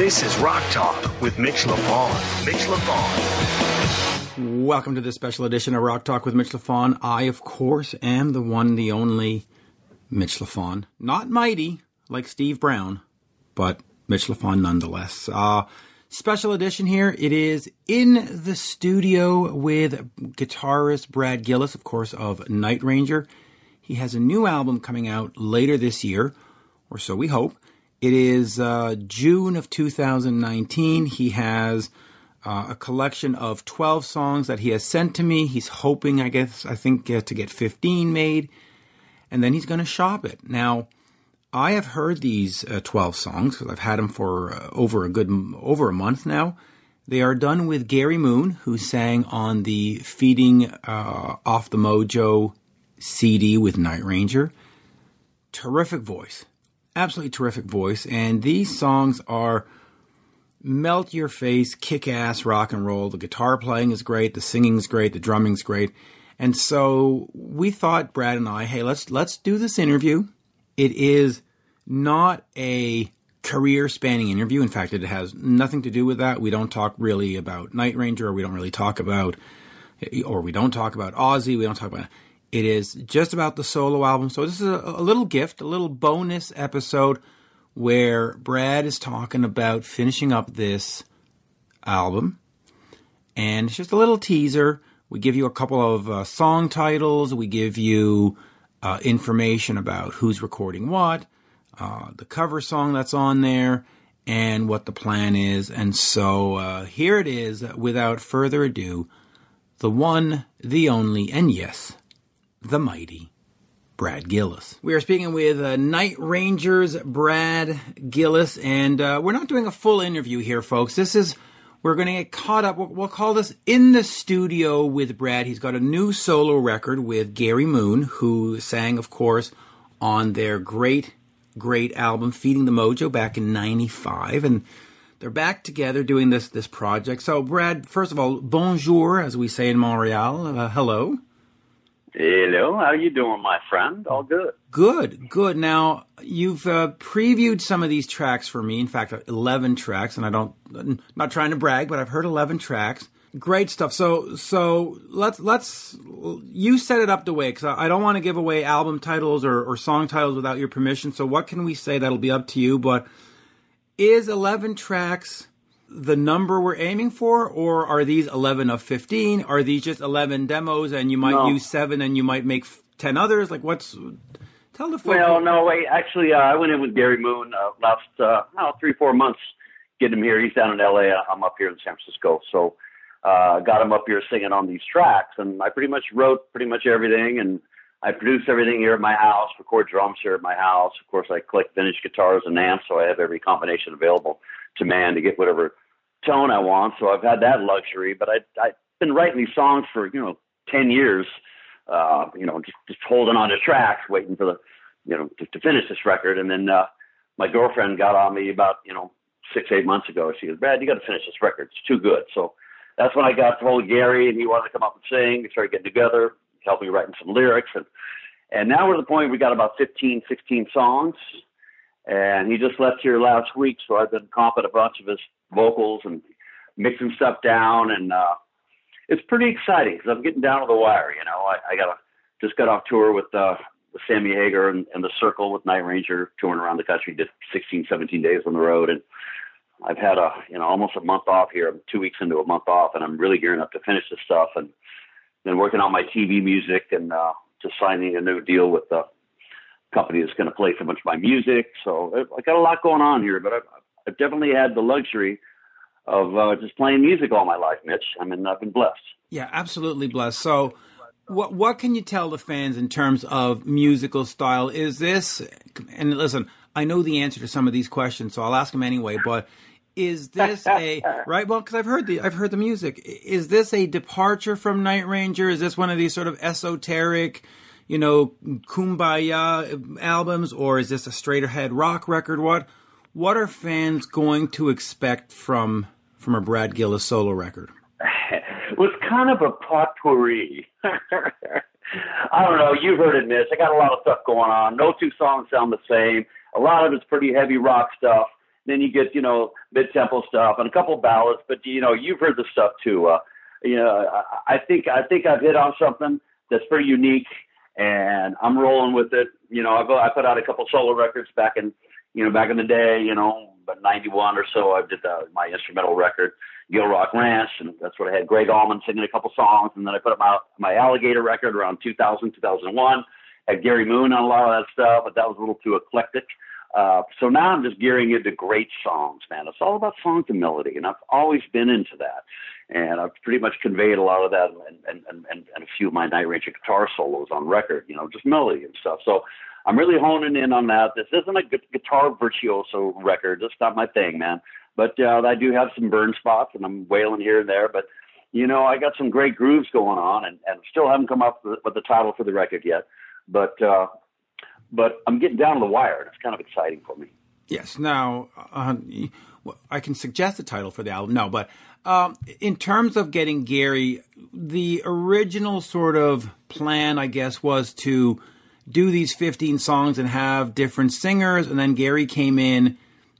This is Rock Talk with Mitch LaFon. Mitch LaFon. Welcome to this special edition of Rock Talk with Mitch LaFon. I, of course, am the one, the only Mitch LaFon. Not mighty like Steve Brown, but Mitch LaFon nonetheless. Uh, special edition here. It is in the studio with guitarist Brad Gillis, of course, of Night Ranger. He has a new album coming out later this year, or so we hope. It is uh, June of 2019. He has uh, a collection of 12 songs that he has sent to me. He's hoping, I guess, I think, uh, to get 15 made, and then he's going to shop it. Now, I have heard these uh, 12 songs because I've had them for uh, over a good over a month now. They are done with Gary Moon, who sang on the Feeding uh, Off the Mojo CD with Night Ranger. Terrific voice absolutely terrific voice, and these songs are melt your face, kick ass rock and roll. The guitar playing is great, the singing's great, the drumming's great. And so we thought, Brad and I, hey, let's let's do this interview. It is not a career spanning interview. In fact, it has nothing to do with that. We don't talk really about Night Ranger, or we don't really talk about, or we don't talk about Ozzy. We don't talk about it is just about the solo album. So this is a, a, little gift, a little bonus episode where Brad is talking about finishing up this album. And it's just a little teaser. We give you a couple of uh, song titles. We give you uh, information about who's recording what, uh, the cover song that's on there, and what the plan is. And so uh, here it is, without further ado, the one, the only, and yes, the mighty Brad Gillis. We are speaking with uh, Night Rangers Brad Gillis, and uh, we're not doing a full interview here, folks. This is we're going to get caught up. We'll, we'll, call this in the studio with Brad. He's got a new solo record with Gary Moon, who sang, of course, on their great, great album "Feeding the Mojo" back in '95, and they're back together doing this this project. So, Brad, first of all, bonjour, as we say in Montreal. Uh, hello. Hello, how you doing, my friend? All good. Good, good. Now you've uh, previewed some of these tracks for me. In fact, eleven tracks, and I don't, I'm not trying to brag, but I've heard eleven tracks. Great stuff. So, so let's let's you set it up the way because I don't want to give away album titles or, or song titles without your permission. So, what can we say? That'll be up to you. But is eleven tracks the number we're aiming for, or are these 11 of 15? Are these just 11 demos and you might no. use seven and you might make 10 others? Like, what's. Tell the folks. Well, no, wait. Actually, uh, I went in with Gary Moon uh, last uh, three, four months, getting him here. He's down in LA. I'm up here in San Francisco. So, uh, got him up here singing on these tracks. And I pretty much wrote pretty much everything. And I produce everything here at my house, record drums here at my house. Of course, I collect vintage guitars and amps, so I have every combination available to man to get whatever tone I want. So I've had that luxury, but I I've been writing these songs for you know ten years. Uh, you know, just, just holding on to tracks, waiting for the you know to, to finish this record. And then uh, my girlfriend got on me about you know six eight months ago. She goes, Brad, you got to finish this record. It's too good. So that's when I got told Gary, and he wanted to come up and sing. We started getting together, helped me writing some lyrics, and and now we're at the point we got about 15, 16 songs. And he just left here last week, so I've been comping a bunch of his vocals and mixing stuff down, and uh, it's pretty exciting because I'm getting down to the wire. You know, I, I got a, just got off tour with uh, with Sammy Hagar and, and the Circle with Night Ranger, touring around the country, did 16, 17 days on the road, and I've had a you know almost a month off here. I'm two weeks into a month off, and I'm really gearing up to finish this stuff, and then working on my TV music and uh, just signing a new deal with the company that's going to play so much of my music. So I got a lot going on here, but I've, I've definitely had the luxury of uh, just playing music all my life, Mitch. I mean, I've been blessed. Yeah, absolutely blessed. So, what what can you tell the fans in terms of musical style? Is this and listen, I know the answer to some of these questions, so I'll ask them anyway. But is this a right? Well, because I've heard the I've heard the music. Is this a departure from Night Ranger? Is this one of these sort of esoteric? You know, kumbaya albums, or is this a straight ahead rock record? What what are fans going to expect from from a Brad Gillis solo record? it was kind of a potpourri. I don't know. You've heard it, Mitch. I got a lot of stuff going on. No two songs sound the same. A lot of it's pretty heavy rock stuff. Then you get you know mid tempo stuff and a couple ballads. But you know you've heard the stuff too. Uh, you know I, think I think I've hit on something that's pretty unique, and I'm rolling with it. You know I've I put out a couple solo records back in you know back in the day. You know but 91 or so. I did the, my instrumental record. Gilrock Ranch, and that's what I had Gregg Allman singing a couple songs, and then I put up my my Alligator record around 2000 2001. Had Gary Moon on a lot of that stuff, but that was a little too eclectic. Uh, so now I'm just gearing into great songs, man. It's all about songs and melody, and I've always been into that. And I've pretty much conveyed a lot of that and, and, and, and a few of my Night Ranger guitar solos on record, you know, just melody and stuff. So I'm really honing in on that. This isn't a guitar virtuoso record. That's not my thing, man. But uh, I do have some burn spots, and I'm wailing here and there. But you know, I got some great grooves going on, and, and still haven't come up with, with the title for the record yet. But uh, but I'm getting down to the wire, and it's kind of exciting for me. Yes. Now, uh, I can suggest the title for the album. No, but um, in terms of getting Gary, the original sort of plan, I guess, was to do these 15 songs and have different singers, and then Gary came in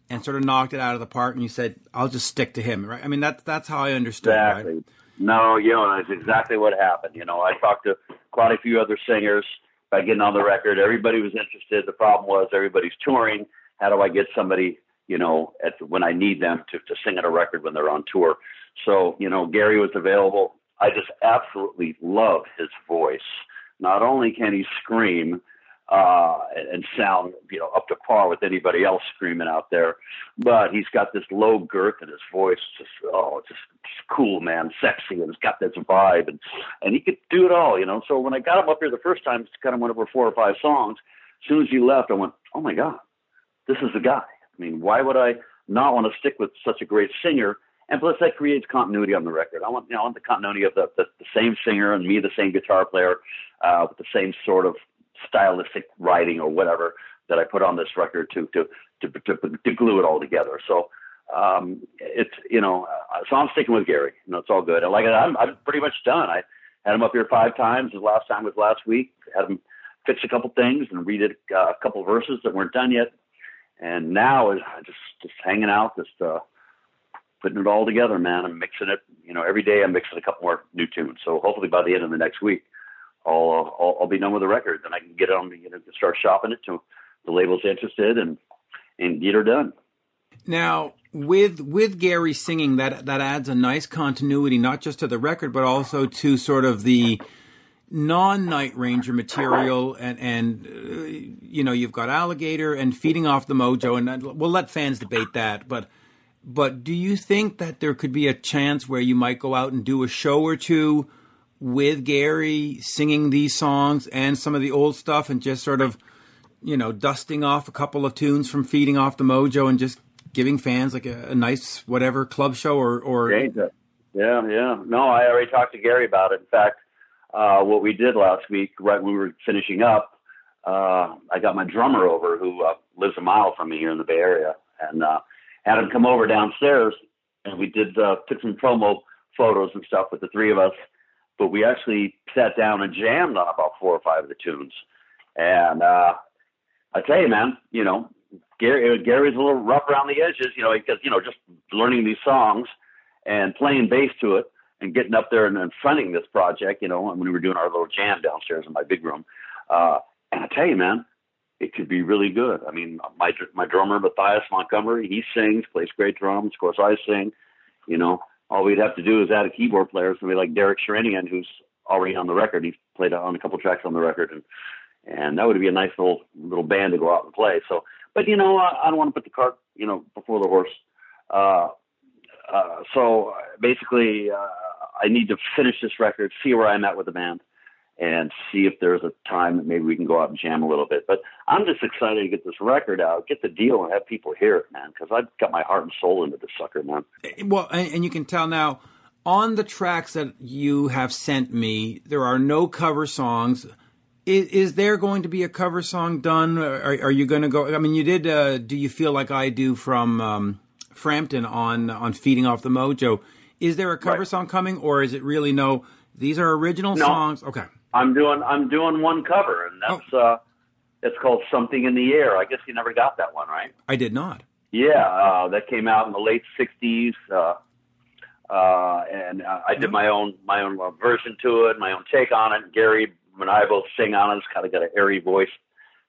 and sort of knocked it out of the park, and you said, "I'll just stick to him." Right? I mean, that's that's how I understood. Exactly. Right? No, you know, that's exactly what happened. You know, I talked to quite a few other singers by getting on the record. Everybody was interested. The problem was everybody's touring. How do I get somebody, you know, at when I need them to to sing at a record when they're on tour? So, you know, Gary was available. I just absolutely love his voice. Not only can he scream, uh, and sound, you know, up to par with anybody else screaming out there. But he's got this low girth in his voice, just oh, just, just cool, man, sexy, and it's got this vibe, and and he could do it all, you know. So when I got him up here the first time, it's kind of went over four or five songs. As soon as he left, I went, oh my god, this is the guy. I mean, why would I not want to stick with such a great singer? And plus, that creates continuity on the record. I want, you know, I want the continuity of the, the, the same singer and me, the same guitar player, uh, with the same sort of stylistic writing or whatever that I put on this record to to to to, to glue it all together. So um, it's you know, uh, so I'm sticking with Gary. You know, it's all good. And like I'm I'm pretty much done. I had him up here five times. The last time was last week. Had him fix a couple things and read it, uh, a couple verses that weren't done yet. And now is just just hanging out, just uh, putting it all together, man. I'm mixing it. You know, every day I'm mixing a couple more new tunes. So hopefully by the end of the next week, I'll, I'll, I'll be done with the record. Then I can get on, you know, start shopping it to the labels interested and and get her done. Now, with with Gary singing, that that adds a nice continuity, not just to the record, but also to sort of the non Night Ranger material, and and uh, you know you've got Alligator and feeding off the Mojo, and we'll let fans debate that, but. But do you think that there could be a chance where you might go out and do a show or two with Gary singing these songs and some of the old stuff and just sort of, you know, dusting off a couple of tunes from Feeding Off the Mojo and just giving fans like a, a nice whatever club show or, or yeah, yeah. No, I already talked to Gary about it. In fact, uh, what we did last week, right when we were finishing up, uh, I got my drummer over who uh, lives a mile from me here in the Bay Area, and uh, had him come over downstairs, and we did uh, took some promo photos and stuff with the three of us but we actually sat down and jammed on about four or five of the tunes. And uh, I tell you, man, you know, Gary, Gary's a little rough around the edges, you know, because you know just learning these songs and playing bass to it and getting up there and, and fronting this project, you know, when we were doing our little jam downstairs in my big room. Uh, and I tell you, man, it could be really good. I mean, my my drummer Matthias Montgomery, he sings, plays great drums. Of course, I sing. You know, all we'd have to do is add a keyboard player, somebody like Derek Sherinian, who's already on the record. He's played on a couple tracks on the record, and and that would be a nice little little band to go out and play. So, but you know, I, I don't want to put the cart, you know, before the horse. Uh, uh, so basically, uh, I need to finish this record, see where I'm at with the band, and see if there's a time that maybe we can go out and jam a little bit. But I'm just excited to get this record out, get the deal, and have people hear it, man, because I've got my heart and soul into this sucker, man. Well, and, and you can tell now on the tracks that you have sent me, there are no cover songs. Is, is there going to be a cover song done? Are, are you going to go? I mean, you did. Uh, do you feel like I do from um, Frampton on on feeding off the Mojo? Is there a cover right. song coming, or is it really no? These are original no. songs. Okay. I'm doing I'm doing one cover, and that's oh. uh, it's called "Something in the Air." I guess you never got that one, right? I did not. Yeah, uh, that came out in the late '60s, uh, uh, and uh, I did my own my own uh, version to it, my own take on it. Gary and I both sing on it. It's kind of got an airy voice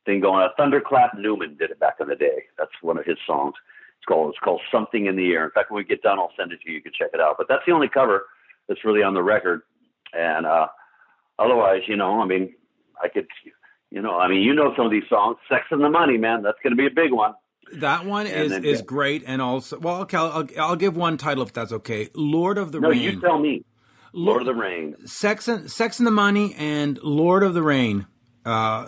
thing going. on. Thunderclap Newman did it back in the day. That's one of his songs. It's called it's called Something in the Air. In fact, when we get done, I'll send it to you. You can check it out. But that's the only cover that's really on the record. And uh, otherwise, you know, I mean, I could, you know, I mean, you know some of these songs. Sex and the Money, man, that's going to be a big one. That one is then, is yeah. great, and also, well, okay, I'll, I'll, give one title if that's okay. Lord of the no, Rain. No, you tell me. Lord, Lord, of the Rain. Sex and Sex and the Money and Lord of the Rain. Uh,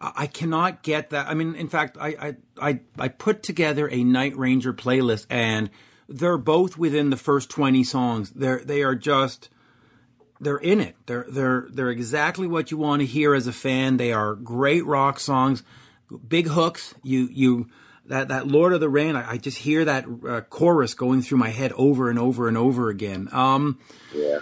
I cannot get that. I mean, in fact, I, I I I put together a Night Ranger playlist, and they're both within the first twenty songs. They're they are just they're in it. They're they're they're exactly what you want to hear as a fan. They are great rock songs, big hooks. You you that that Lord of the Rain. I, I just hear that uh, chorus going through my head over and over and over again. Um, yeah.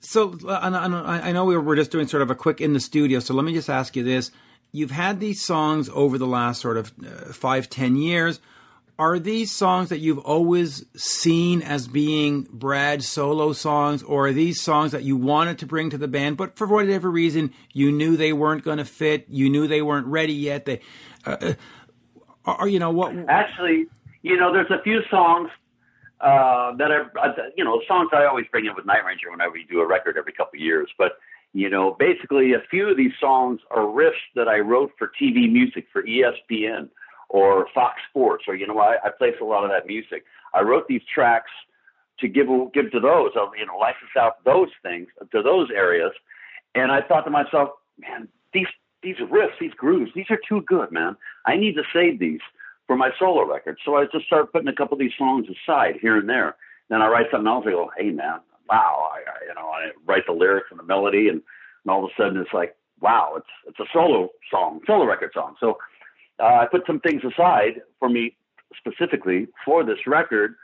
So I know we were just doing sort of a quick in the studio. So let me just ask you this: You've had these songs over the last sort of uh, five ten years are these songs that you've always seen as being Brad's solo songs, or are these songs that you wanted to bring to the band, but for whatever reason you knew they weren't going to fit, you knew they weren't ready yet? They, uh, are uh, you know what? Actually, you know, there's a few songs uh, that are, uh, you know, songs I always bring in with Night Ranger whenever we do a record every couple of years, but. You know, basically, a few of these songs are riffs that I wrote for TV music for ESPN or Fox Sports, or you know, I, I place a lot of that music. I wrote these tracks to give give to those, uh, you know, license out those things to those areas, and I thought to myself, man, these these riffs, these grooves, these are too good, man. I need to save these for my solo record. So I just started putting a couple of these songs aside here and there. Then I write something else. I go, hey man, wow, I, I you know, I write the lyrics and the melody, and, and all of a sudden it's like, wow, it's it's a solo song, solo record song. So uh, I put some things aside for me specifically for this record.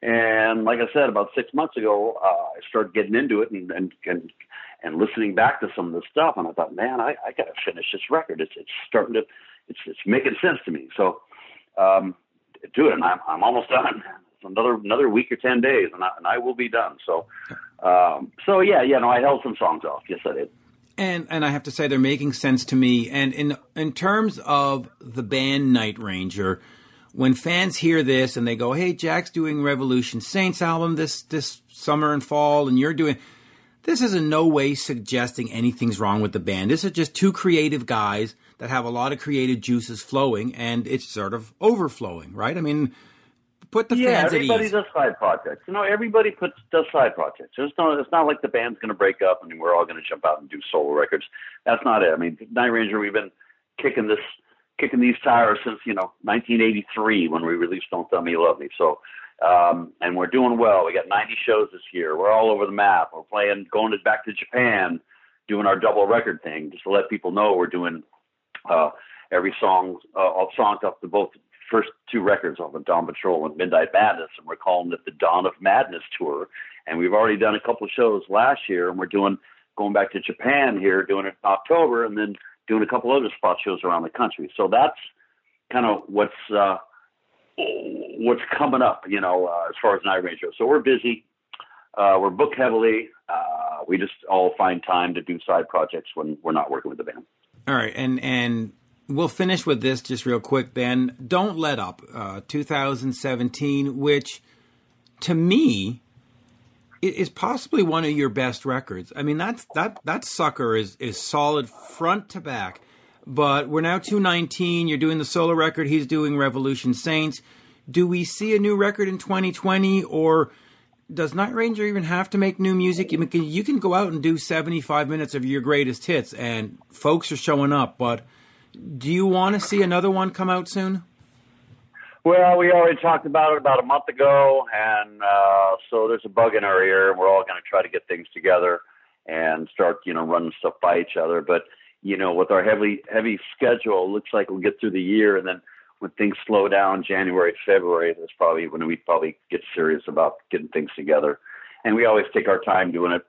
And like I said, about six months ago, uh, I started getting into it and, and, and, and listening back to some of the stuff. And I thought, man, I, I got to finish this record. It's, it's starting to, it's, it's making sense to me. So, um, do it. And I'm, I'm almost done. It's another, another week or 10 days and I, and I will be done. So, um, so yeah, yeah, no, I held some songs off. Yes, I did and and I have to say they're making sense to me. And in in terms of the band Night Ranger, when fans hear this and they go, "Hey, Jack's doing Revolution Saints album this this summer and fall, and you're doing," this is in no way suggesting anything's wrong with the band. This is just two creative guys that have a lot of creative juices flowing, and it's sort of overflowing, right? I mean, put the yeah, fans everybody does side projects. You know, everybody puts does side projects. It's not it's not like the band's going to break up and we're all going to jump out and do solo records. That's not it. I mean, Night Ranger, we've been kicking this kicking these tires since you know 1983 when we released Don't Tell Me You Love Me. So. Um, and we're doing well. We got 90 shows this year. We're all over the map. We're playing, going to, back to Japan, doing our double record thing, just to let people know we're doing uh, every song, uh, all songs up to both first two records off of Dawn Patrol and Midnight Madness, and we're calling it the Dawn of Madness tour. And we've already done a couple of shows last year, and we're doing going back to Japan here, doing it in October, and then doing a couple other spot shows around the country. So that's kind of what's uh, what's coming up, you know, uh, as far as Night Ranger. So we're busy. Uh, we're booked heavily. Uh, we just all find time to do side projects when we're not working with the band. All right, and and we'll finish with this just real quick then. Don't Let Up, uh, 2017, which to me is possibly one of your best records. I mean, that's, that, that sucker is, is solid front to back. But we're now 219. You're doing the solo record. He's doing Revolution Saints. Do we see a new record in 2020 or does Night Ranger even have to make new music? You can, you can go out and do 75 minutes of your greatest hits and folks are showing up, but – do you want to see another one come out soon? Well, we already talked about it about a month ago, and uh, so there's a bug in our ear, and we're all going to try to get things together and start, you know, running stuff by each other. But you know, with our heavy heavy schedule, it looks like we'll get through the year, and then when things slow down, January, February, that's probably when we probably get serious about getting things together. And we always take our time doing it.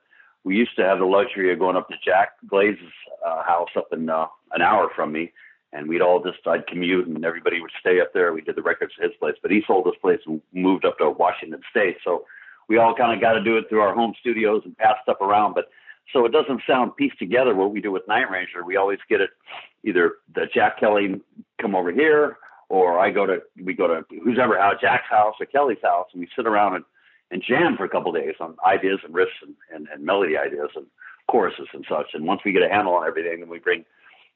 We used to have the luxury of going up to Jack Blades's uh, house up in uh, an hour from me and we'd all just I'd commute, and everybody would stay up there. We did the records at his place, but he sold his place and moved up to Washington State, so we all kind of got to do it through our home studios and pass stuff around, but. So it doesn't sound pieced together what we do with Night Ranger. We always get it either the Jack Kelly come over here, or I go to we go to who's ever house, Jack's house or Kelly's house, and we sit around and, and jam for a couple days on ideas and riffs and, and, and melody ideas and choruses and such. And once we get a handle on everything, then we bring,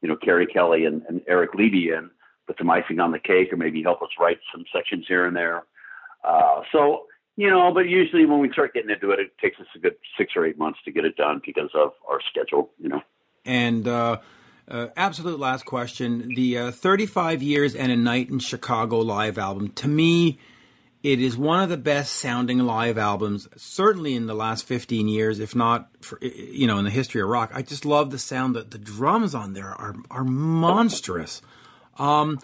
you know, Keri Kelli and, and Eric Levy in, put some icing on the cake, or maybe help us write some sections here and there. Uh, so you know, but usually when we start getting into it, it takes us a good six or eight months to get it done because of our schedule, you know. And uh, uh, absolute last question: the uh, 35 years and a night in Chicago live album. To me, it is one of the best sounding live albums, certainly in the last 15 years, if not, for, you know, in the history of rock. I just love the sound that the drums on there are are monstrous. Um,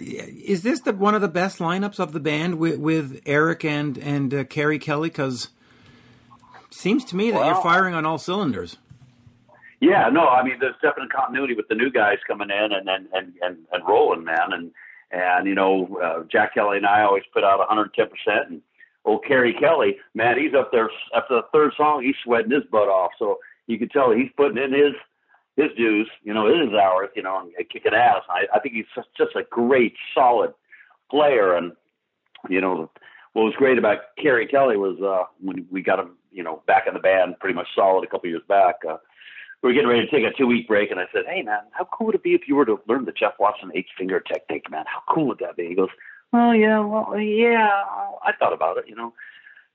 is this the one of the best lineups of the band with, with Eric and and uh, Keri Kelli? Because seems to me that well, you're firing on all cylinders. Yeah, no, I mean there's definite continuity with the new guys coming in and and and and, and rolling, man, and and you know uh, Jack Kelly and I always put out 110 percent, and old Keri Kelli, man, he's up there after the third song, he's sweating his butt off, so you can tell he's putting in his his dues, you know, his hours, you know, and kicking ass. I, I think he's just, just a great, solid player. And, you know, what was great about Keri Kelli was uh, when we got him, you know, back in the band pretty much solid a couple years back. Uh, we were getting ready to take a two week break, and I said, Hey, man, how cool would it be if you were to learn the Jeff Watson eight finger technique, man? How cool would that be? He goes, Oh, yeah, well, yeah, I thought about it, you know.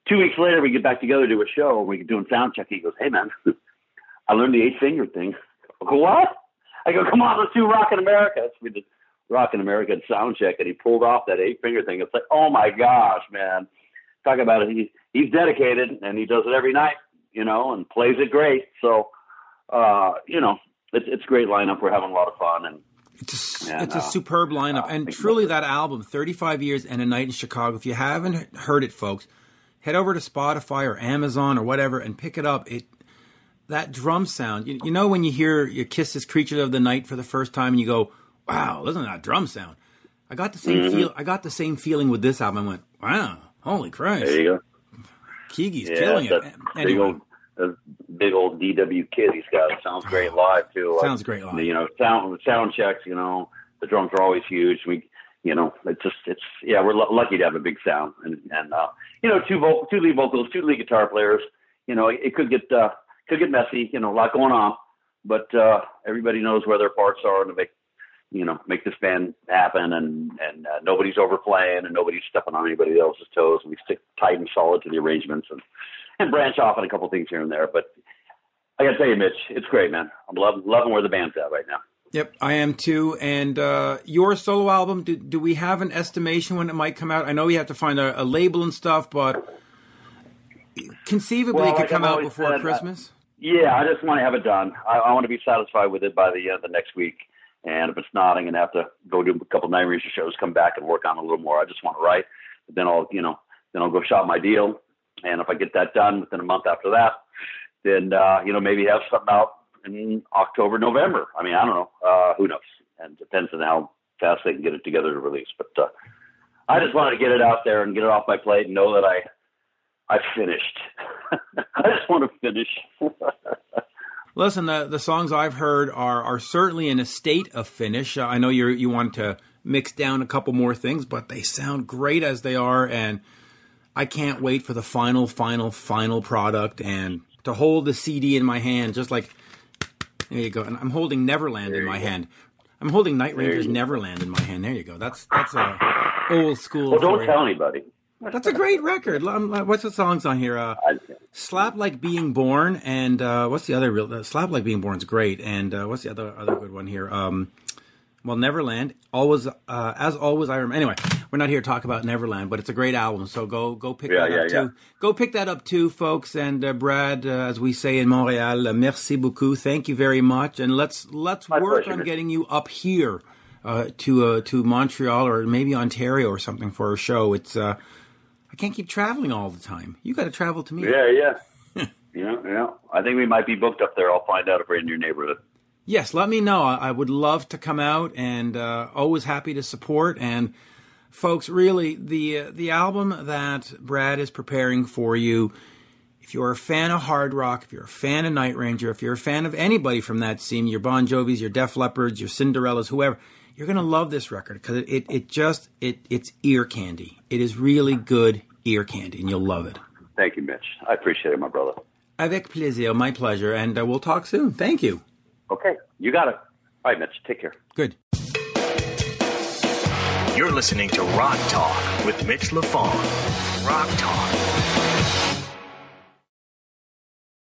Two weeks later, we get back together to do a show, and we're doing sound check. He goes, Hey, man, I learned the eight finger thing. I go, what? I go, come on, let's do Rockin' America. So we did Rockin' America sound check, and he pulled off that eight finger thing. It's like, oh my gosh, man. Talk about it. He, he's dedicated, and he does it every night, you know, and plays it great. So, uh, you know, it's it's a great lineup. We're having a lot of fun, and it's a, and, it's a uh, superb lineup, uh, and truly that album, 35 Years and a Night in Chicago. If you haven't heard it, folks, head over to Spotify or Amazon or whatever and pick it up. It that drum sound. You, you know when you hear you kiss this creature of the night for the first time and you go, "Wow, listen to that drum sound." I got the same mm-hmm. feel. I got the same feeling with this album. I went, "Wow, holy Christ!" There you go. Keagy's yeah, killing it. Anyway. Old, big old DW kid he's got. It sounds great live too. Sounds great live. You know, sound sound checks. You know, the drums are always huge. We, you know, it's just it's yeah, we're l- lucky to have a big sound and and uh, you know, two vocal, two lead vocals, two lead guitar players. You know, it, it could get uh, could get messy, you know, a lot going on, but uh, everybody knows where their parts are to make, you know, make this band happen, and and uh, nobody's overplaying and nobody's stepping on anybody else's toes, and we stick tight and solid to the arrangements and and branch off on a couple things here and there. But I gotta tell you, Mitch, it's great, man. I'm loving loving where the band's at right now. Yep, I am too. And uh, your solo album, do, do we have an estimation when it might come out? I know we have to find a, a label and stuff, but conceivably well, it could come out before said, uh, Christmas. Uh, yeah, I just want to have it done. I, I want to be satisfied with it by the end of the next week. And if it's not, I'm gonna have to go do a couple Night Ranger shows, come back and work on it a little more. I just want to write. But then I'll, you know, then I'll go shop my deal. And if I get that done within a month after that, then uh, you know maybe have something out in October, November. I mean, I don't know. Uh, who knows? And depends on how fast they can get it together to release. But uh, I just wanted to get it out there and get it off my plate and know that I I finished. I just want to finish. Listen, the the songs I've heard are are certainly in a state of finish. I know you you want to mix down a couple more things, but they sound great as they are, and I can't wait for the final, final, final product and to hold the CD in my hand, just like there you go. And I'm holding Neverland there in my go. hand. I'm holding Night Ranger's Neverland in my hand. There you go. That's that's a old school. Well, don't tell anybody. That's a great record. What's the songs on here? Uh, Slap Like Being Born and uh, what's the other real? Uh, Slap Like Being Born is great. And uh, what's the other other good one here? Um, well, Neverland. Always, uh, as always, I remember. Anyway, we're not here to talk about Neverland, but it's a great album. So go go pick yeah, that yeah, up yeah. too. Go pick that up too, folks. And uh, Brad, uh, as we say in Montreal, uh, merci beaucoup. Thank you very much. And let's let's My work pleasure. on getting you up here. Uh, to to Montreal or maybe Ontario or something for a show. It's I can't keep traveling all the time. You got to travel to me. Yeah, yeah. yeah, yeah. I think we might be booked up there. I'll find out if we're in your neighborhood. Yes, let me know. I would love to come out and uh, always happy to support. And folks, really, the uh, the album that Brad is preparing for you. If you're a fan of hard rock, if you're a fan of Night Ranger, if you're a fan of anybody from that scene, your Bon Jovis, your Def Leppards, your Cinderellas, whoever, you're gonna love this record because it, it, it just it it's ear candy. It is really good ear candy, and you'll love it. Thank you, Mitch. I appreciate it, my brother. Avec plaisir, my pleasure, and uh, we'll talk soon. Thank you. Okay, you got it. All right, Mitch, take care. Good. You're listening to Rock Talk with Mitch LaFon. Rock Talk.